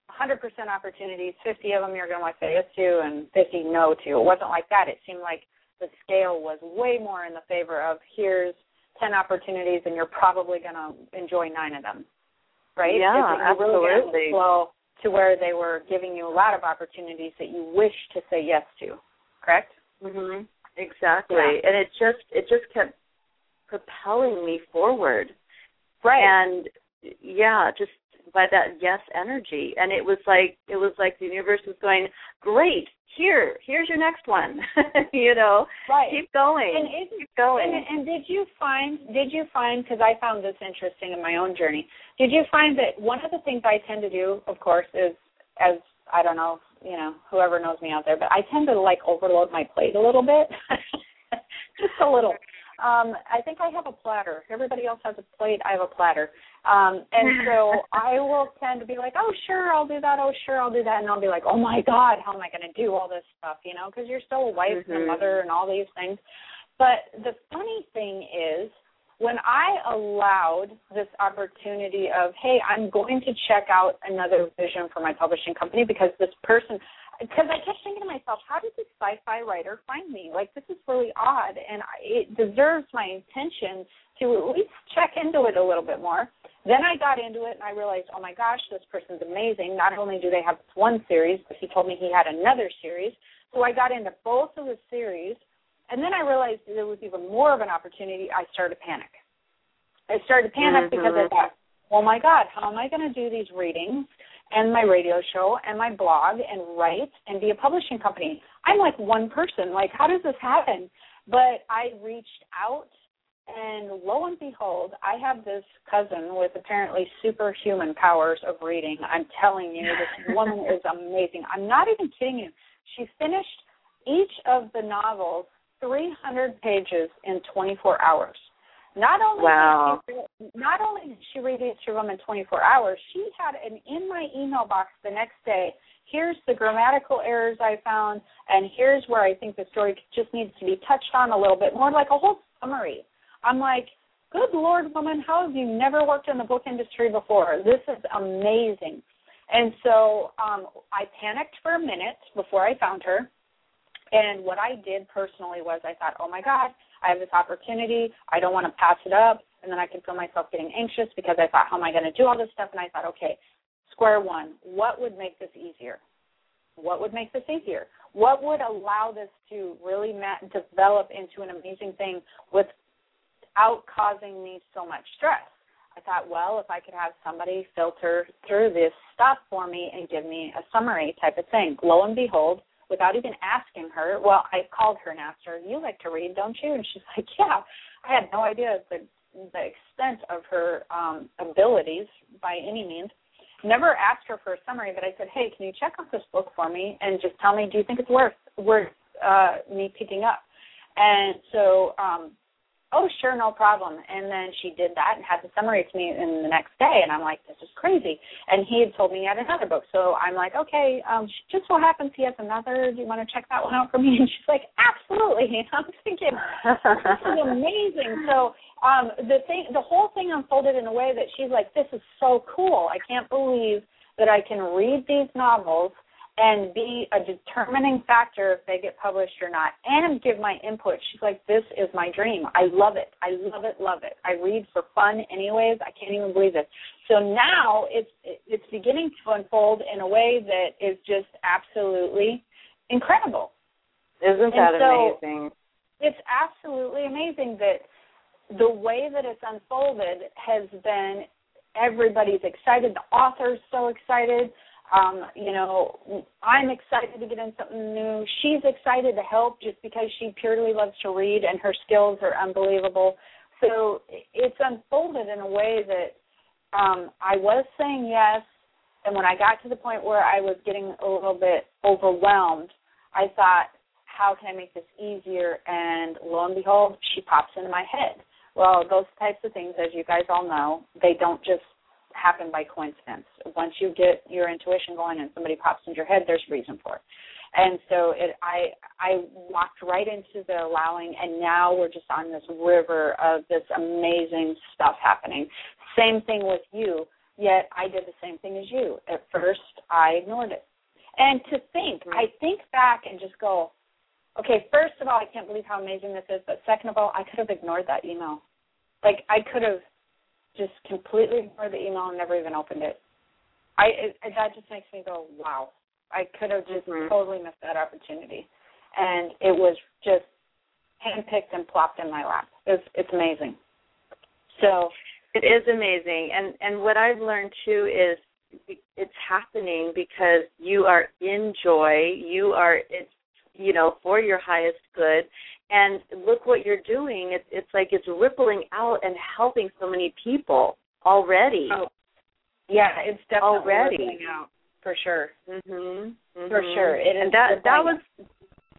100% opportunities, 50 of them you're going to want to say yes to, and 50 no to. It wasn't like that. It seemed like the scale was way more in the favor of here's 10 opportunities, and you're probably going to enjoy nine of them, right? Yeah, absolutely. Really to where they were giving you a lot of opportunities that you wish to say yes to, correct? Mhm. Exactly. Yeah. And it just it just kept propelling me forward. Right. And yeah, just by that yes energy. And it was like it was like the universe was going great here here's your next one. You know? Right. Keep going. And it, keep going. and, and did you find did you find because i found this interesting in my own journey did you find that one of the things i tend to do of course is as i don't know you know whoever knows me out there but i tend to like overload my plate a little bit? Just a little. Um, I think I have a platter. Everybody else has a plate. I have a platter. Um, and so I will tend to be like, oh, sure, I'll do that. Oh, sure, I'll do that. And I'll be like, oh my God, how am I going to do all this stuff? You know, because you're still a wife mm-hmm. and a mm-hmm. mother and all these things. But the funny thing is, when I allowed this opportunity of, hey, I'm going to check out another vision for my publishing company because this person, because I kept thinking to myself, how did this sci-fi writer find me? Like this is really odd, and I, it deserves my attention to at least check into it a little bit more. Then I got into it and I realized, oh my gosh, this person's amazing. Not only do they have this one series, but he told me he had another series. So I got into both of the series, and then I realized there was even more of an opportunity. I started to panic. I started to panic mm-hmm. because I thought, oh my God, how am I going to do these readings? And my radio show and my blog and write and be a publishing company. I'm like one person. Like, how does this happen? But I reached out, and lo and behold, I have this cousin with apparently superhuman powers of reading. I'm telling you, this woman is amazing. I'm not even kidding you. She finished each of the novels 300 pages in 24 hours. Not only wow. did she, not only did she read each of them in 24 hours, she had an in my email box the next day. Here's the grammatical errors I found, and here's where I think the story just needs to be touched on a little bit more, like a whole summary. I'm like, good Lord, woman, how have you never worked in the book industry before? This is amazing. And so um, I panicked for a minute before I found her. And what I did personally was I thought, oh my God, I have this opportunity. I don't want to pass it up. And then I could feel myself getting anxious because I thought, how am I going to do all this stuff? And I thought, okay, square one, what would make this easier? What would make this easier? What would allow this to really ma- develop into an amazing thing without causing me so much stress? I thought, well, if I could have somebody filter through this stuff for me and give me a summary type of thing. Lo and behold, without even asking her. Well, I called her and asked her, "You like to read, don't you?" And she's like, "Yeah." I had no idea the the extent of her um, abilities by any means. Never asked her for a summary, but I said, "Hey, can you check out this book for me and just tell me, do you think it's worth worth uh, me picking up?" And so um, oh sure no problem. And then she did that and had the summary to me in the next day and i'm like this is crazy. And he had told me he had another book. So i'm like okay um just so happens he has another do you want to check that one out for me? And she's like absolutely. And i'm thinking this is amazing. So um the thing the whole thing unfolded in a way that she's like this is so cool. I can't believe that i can read these novels and be a determining factor if they get published or not and give my input. She's like, This is my dream. I love it. I love it, love it. I read for fun anyways. I can't even believe it. So now it's it's beginning to unfold in a way that is just absolutely incredible. Isn't that so amazing? It's absolutely amazing that the way that it's unfolded has been everybody's excited. The author's so excited um, you know, I'm excited to get in something new. She's excited to help just because she purely loves to read and her skills are unbelievable. So it's unfolded in a way that um, I was saying yes, and when I got to the point where I was getting a little bit overwhelmed, I thought, how can I make this easier? And lo and behold, she pops into my head. Well, those types of things, as you guys all know, they don't just happen by coincidence. Once you get your intuition going and somebody pops into your head, there's reason for it. And so it, I I walked right into the allowing, and now we're just on this river of this amazing stuff happening. Same thing with you. Yet I did the same thing as you. At first, I ignored it. And to think, mm-hmm. I think back and just go, okay, first of all, I can't believe how amazing this is. But second of all, I could have ignored that email. Like I could have just completely ignored the email and never even opened it. I it, that just makes me go, wow. I could have just mm-hmm. totally missed that opportunity, and it was just handpicked and plopped in my lap. It's it's amazing. So it is amazing, and and what I've learned too is it's happening because you are in joy. You are it's you know for your highest good, and look what you're doing. It's it's like it's rippling out and helping so many people already. Oh. yeah it's definitely already rippling out for sure. Mhm mm-hmm. for sure. It and that that was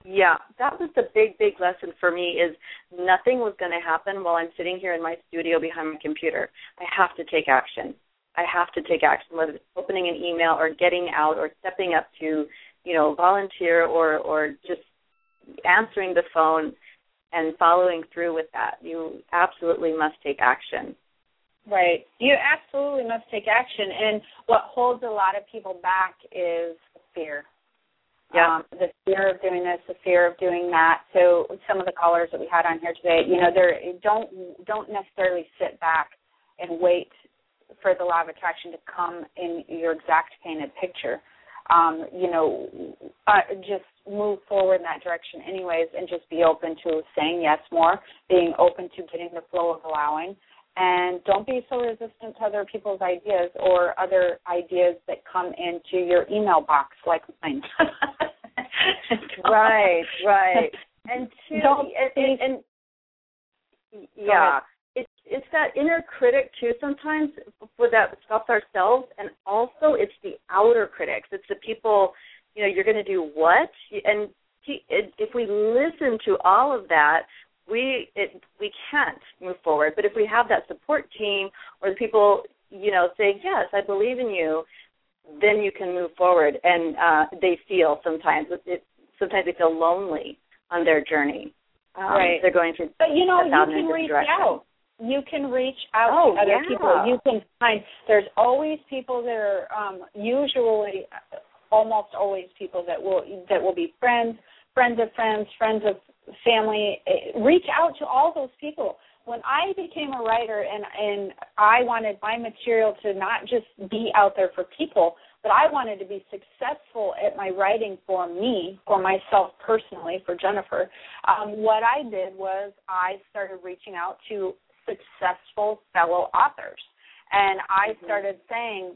yeah that was the big big lesson for me is nothing was going to happen while i'm sitting here in my studio behind my computer. I have to take action. I have to take action whether it's opening an email or getting out or stepping up to you know volunteer or or just answering the phone and following through with that. You absolutely must take action. Right. You absolutely must take action. And what holds a lot of people back is fear. Yeah. Um, the fear of doing this, the fear of doing that. So some of the callers that we had on here today, you know, they're don't don't necessarily sit back and wait for the law of attraction to come in your exact painted picture um, you know, uh, just move forward in that direction anyways and just be open to saying yes more, being open to getting the flow of allowing. And don't be so resistant to other people's ideas or other ideas that come into your email box like mine. right, right. And two, and, and, and yeah, it's that inner critic too sometimes for that stops ourselves and also it's the outer critics. It's the people you know you're going to do what? And if we listen to all of that we it we can't move forward. But if we have that support team or the people you know saying yes i believe in you then you can move forward. And uh they feel sometimes it, sometimes they feel lonely on their journey. Um, right. they're going through but you know you can reach out you can reach out oh, to other yeah. people. You can find there's always people that are um, usually almost always people that will that will be friends, friends of friends, friends of family. Reach out to all those people. When I became a writer and and I wanted my material to not just be out there for people, but I wanted to be successful at my writing for me, for myself personally, for Jennifer. Um, what I did was I started reaching out to successful fellow authors. And I mm-hmm. started saying,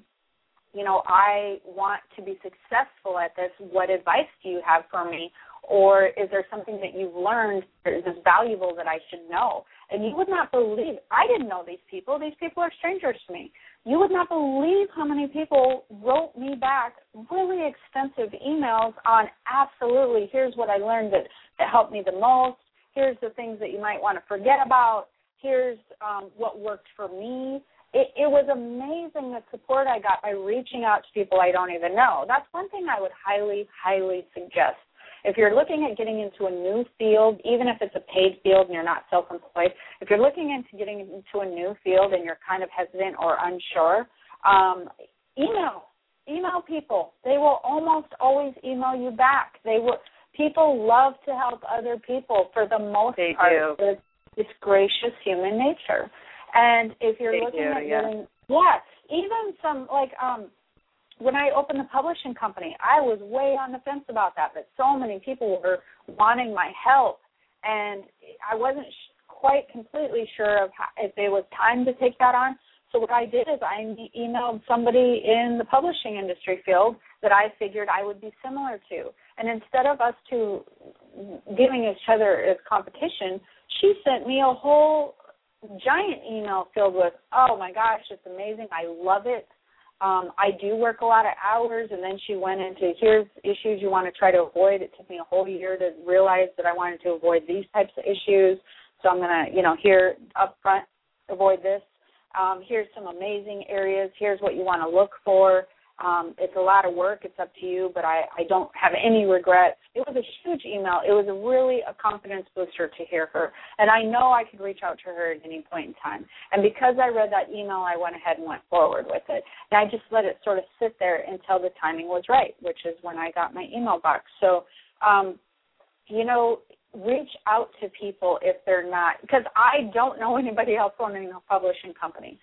you know, I want to be successful at this. What advice do you have for me? or is there something that you've learned that is valuable that I should know? And you would not believe, I didn't know these people. These people are strangers to me. You would not believe how many people wrote me back really extensive emails on absolutely, here's what I learned that, that helped me the most. Here's the things that you might want to forget about. Here's um, what worked for me. It, it was amazing the support I got by reaching out to people I don't even know. That's one thing I would highly, highly suggest if you're looking at getting into a new field, even if it's a paid field and you're not self-employed, if you're looking into getting into a new field and you're kind of hesitant or unsure, um, email email people. They will almost always email you back. They will. People love to help other people for the most they part. Do. It's, it's gracious human nature. And if you're they looking do, at yeah. getting, yeah, even some like um when I opened the publishing company, I was way on the fence about that, but so many people were wanting my help, and I wasn't sh- quite completely sure of how, if it was time to take that on. So what I did is I emailed somebody in the publishing industry field that I figured I would be similar to, and instead of us two giving each other as competition, she sent me a whole giant email filled with, "Oh my gosh, it's amazing! I love it." um, I do work a lot of hours, and then she went into here's issues you want to try to avoid. It took me a whole year to realize that I wanted to avoid these types of issues. So I'm gonna, you know, here up front, avoid this. Um, here's some amazing areas. Here's what you want to look for. Um, it's a lot of work. It's up to you, but I, I don't have any regrets. It was a huge email. It was a really a confidence booster to hear her, and I know I could reach out to her at any point in time. And because I read that email, I went ahead and went forward with it. And I just let it sort of sit there until the timing was right, which is when I got my email box. So, um, you know, reach out to people if they're not because I don't know anybody else owning a publishing company.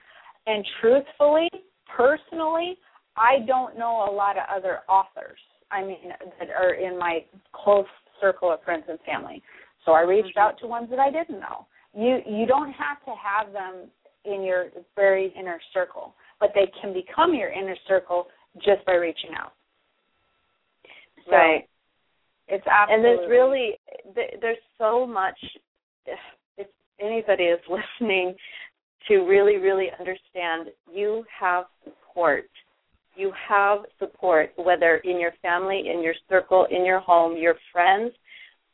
And truthfully, personally, I don't know a lot of other authors. I mean, that are in my close circle of friends and family. So I reached mm-hmm. out to ones that I didn't know. You you don't have to have them in your very inner circle, but they can become your inner circle just by reaching out. So right. It's absolutely and there's really there's so much. If anybody is listening, to really really understand, you have support you have support, whether in your family, in your circle, in your home, your friends,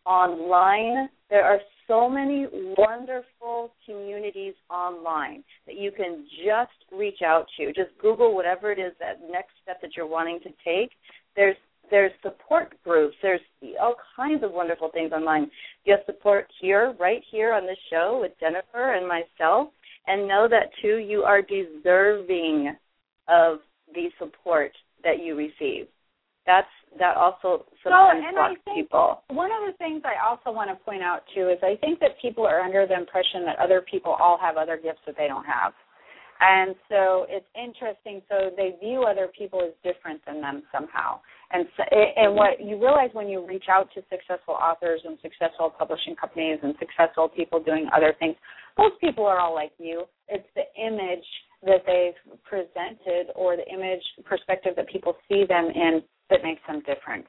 online. There are so many wonderful communities online that you can just reach out to. Just Google whatever it is that next step that you're wanting to take. There's there's support groups. There's all kinds of wonderful things online. You have support here, right here on this show with Jennifer and myself. And know that too, you are deserving of the support that you receive. That's that also sometimes and blocks I think people. One of the things I also want to point out too is I think that people are under the impression that other people all have other gifts that they don't have. And so it's interesting. So they view other people as different than them somehow. And so, and what you realize when you reach out to successful authors and successful publishing companies and successful people doing other things, most people are all like you. It's the image that they've presented or the image perspective that people see them in that makes them different.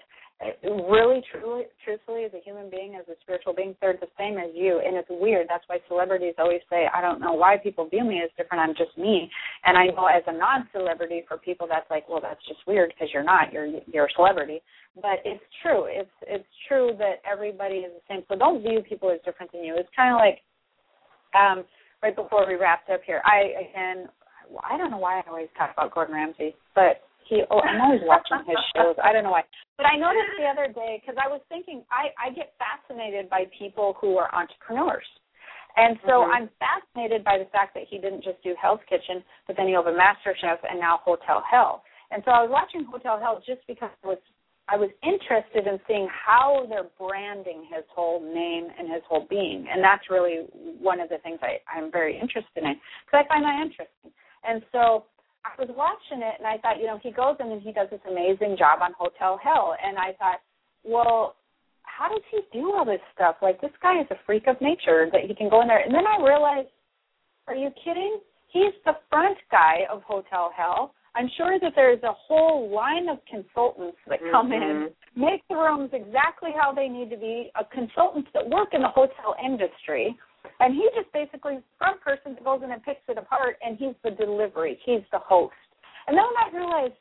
Really, truly, truthfully, as a human being, as a spiritual being, they're the same as you, and it's weird. That's why celebrities always say, "I don't know why people view me as different. I'm just me." And I know as a non-celebrity, for people, that's like, "Well, that's just weird because you're not. You're you're a celebrity." But it's true. It's it's true that everybody is the same. So don't view people as different than you. It's kind of like um, right before we wrapped up here. I again I don't know why I always talk about Gordon Ramsay, but he oh I'm always watching his shows. I don't know why. But I noticed the other day because I was thinking I I get fascinated by people who are entrepreneurs. And so mm-hmm. I'm fascinated by the fact that he didn't just do Hell's Kitchen, but then he opened Master Chef and now Hotel Hell. And so I was watching Hotel Hell just because I was I was interested in seeing how they're branding his whole name and his whole being, and that's really one of the things I, I'm very interested in because I find that interesting. And so I was watching it and I thought, you know, he goes in and he does this amazing job on Hotel Hell. And I thought, well, how does he do all this stuff? Like, this guy is a freak of nature that he can go in there. And then I realized, are you kidding? He's the front guy of Hotel Hell. I'm sure that there's a whole line of consultants that come mm-hmm. in make the rooms exactly how they need to be. A consultants that work in the hotel industry, and he just basically front person that goes in and picks it apart, and he's the delivery, he's the host. And then when I realized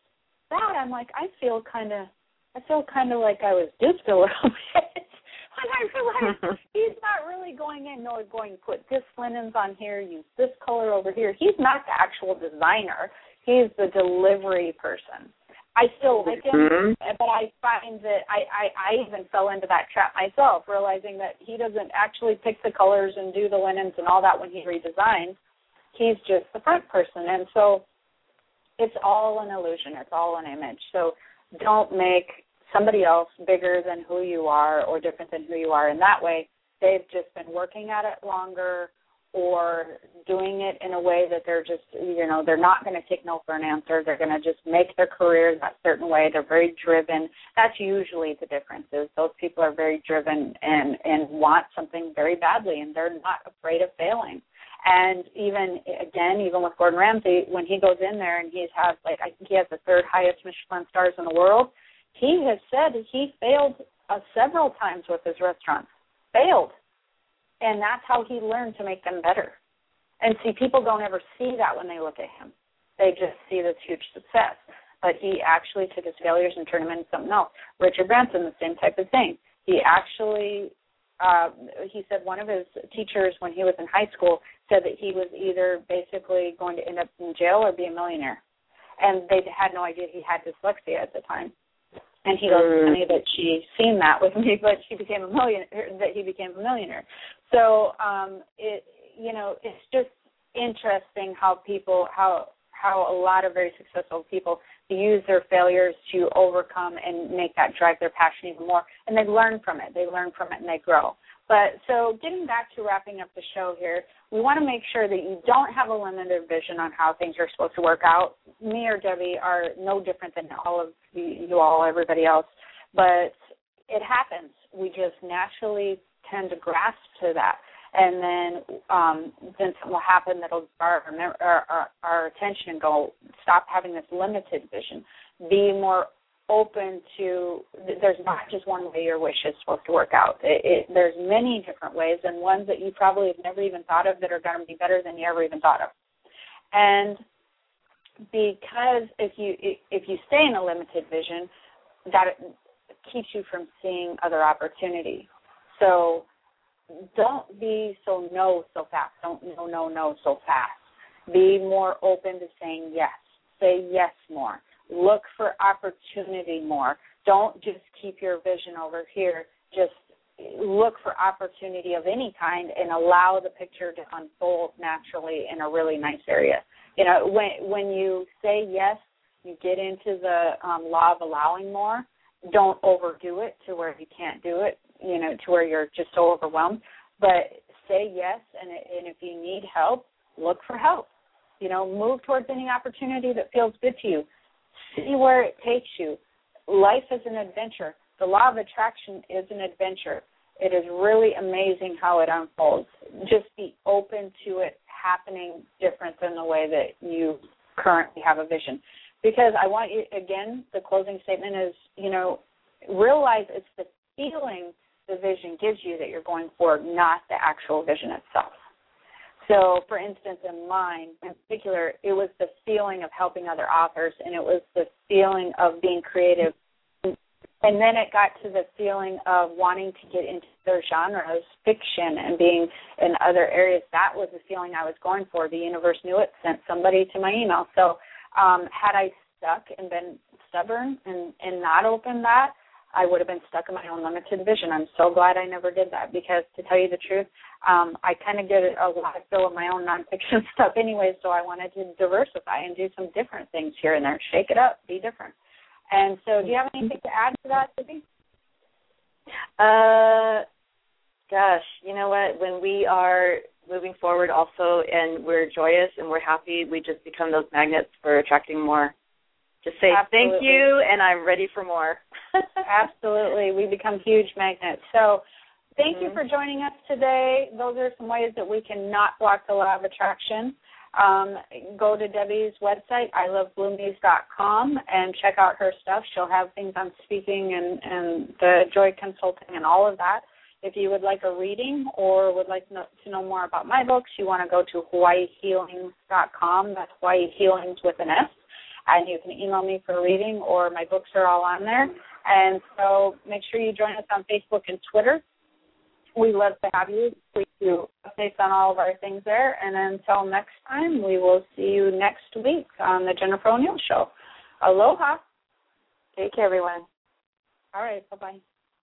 that, I'm like, I feel kind of, I feel kind of like I was duped a little bit. and I realized he's not really going in, no, going put this linens on here, use this color over here. He's not the actual designer. He's the delivery person. I still like him, mm-hmm. but I find that I, I I even fell into that trap myself, realizing that he doesn't actually pick the colors and do the linens and all that when he redesigns. He's just the front person, and so it's all an illusion. It's all an image. So don't make somebody else bigger than who you are or different than who you are in that way. They've just been working at it longer or doing it in a way that they're just you know they're not going to take no for an answer. They're going to just make their career that certain way. They're very driven. That's usually the difference is those people are very driven and and want something very badly and they're not afraid of failing. And even again even with gordon ramsay when he goes in there and he's has like i think he has the third highest michelin stars in the world he has said he failed uh, several times with his restaurants. Failed and that's how he learned to make them better. And see, people don't ever see that when they look at him. They just see this huge success. But he actually took his failures and turned them into something else. Richard Branson, the same type of thing. He actually, uh, he said one of his teachers when he was in high school said that he was either basically going to end up in jail or be a millionaire. And they had no idea he had dyslexia at the time. And he goes, mm. funny that she seen that with me, but she became a millionaire. That he became a millionaire. So um, it, you know, it's just interesting how people, how how a lot of very successful people use their failures to overcome and make that drive their passion even more. And they learn from it. They learn from it and they grow. But so getting back to wrapping up the show here, we want to make sure that you don't have a limited vision on how things are supposed to work out. Me or Debbie are no different than all of you, all, everybody else. But it happens. We just naturally tend to grasp to that. And then um, then something will happen that'll our, our, our attention and go, stop having this limited vision. Be more open to there's not just one way your wish is supposed to work out. It, it, there's many different ways and ones that you probably have never even thought of that are going to be better than you ever even thought of. And because if you if you stay in a limited vision that keeps you from seeing other opportunity. So don't be so no so fast. Don't no no no so fast. Be more open to saying yes. Say yes more Look for opportunity more. Don't just keep your vision over here. Just look for opportunity of any kind and allow the picture to unfold naturally in a really nice area. You know, when when you say yes, you get into the um, law of allowing more. Don't overdo it to where you can't do it. You know, to where you're just so overwhelmed. But say yes, and and if you need help, look for help. You know, move towards any opportunity that feels good to you see where it takes you. Life is an adventure. The law of attraction is an adventure. It is really amazing how it unfolds. Just be open to it happening different than the way that you currently have a vision. Because I want you, again, the closing statement is, you know, realize it's the feeling the vision gives you that you're going for, not the actual vision itself. So, for instance, in mine in particular, it was the feeling of helping other authors, and it was the feeling of being creative. And then it got to the feeling of wanting to get into their genres, fiction, and being in other areas. That was the feeling I was going for. The universe knew it, sent somebody to my email. So, um, had I stuck and been stubborn and, and not opened that, I would have been stuck in my own limited vision. I'm so glad I never did that because, to tell you the truth, um, I kind of get a lot of fill of my own nonfiction stuff anyway. So I wanted to diversify and do some different things here and there, shake it up, be different. And so, do you have anything to add to that, Debbie? Uh, gosh, you know what? When we are moving forward, also, and we're joyous and we're happy, we just become those magnets for attracting more just say Absolutely. thank you, and I'm ready for more. Absolutely, we become huge magnets. So, thank mm-hmm. you for joining us today. Those are some ways that we can not block the law of attraction. um, go to Debbie's website, ilovebloomies.com, and check out her stuff. She'll have things on speaking and, and the joy consulting and all of that. If you would like a reading or would like to know, to know more about my books, you want to go to hawaiihealings.com. That's Hawaii Healings with an S. And you can email me for a reading, or my books are all on there. And so make sure you join us on Facebook and Twitter. We love to have you. We do updates on all of our things there. And until next time, we will see you next week on the Jennifer O'Neill Show. Aloha. Take care, everyone. All right. Bye bye.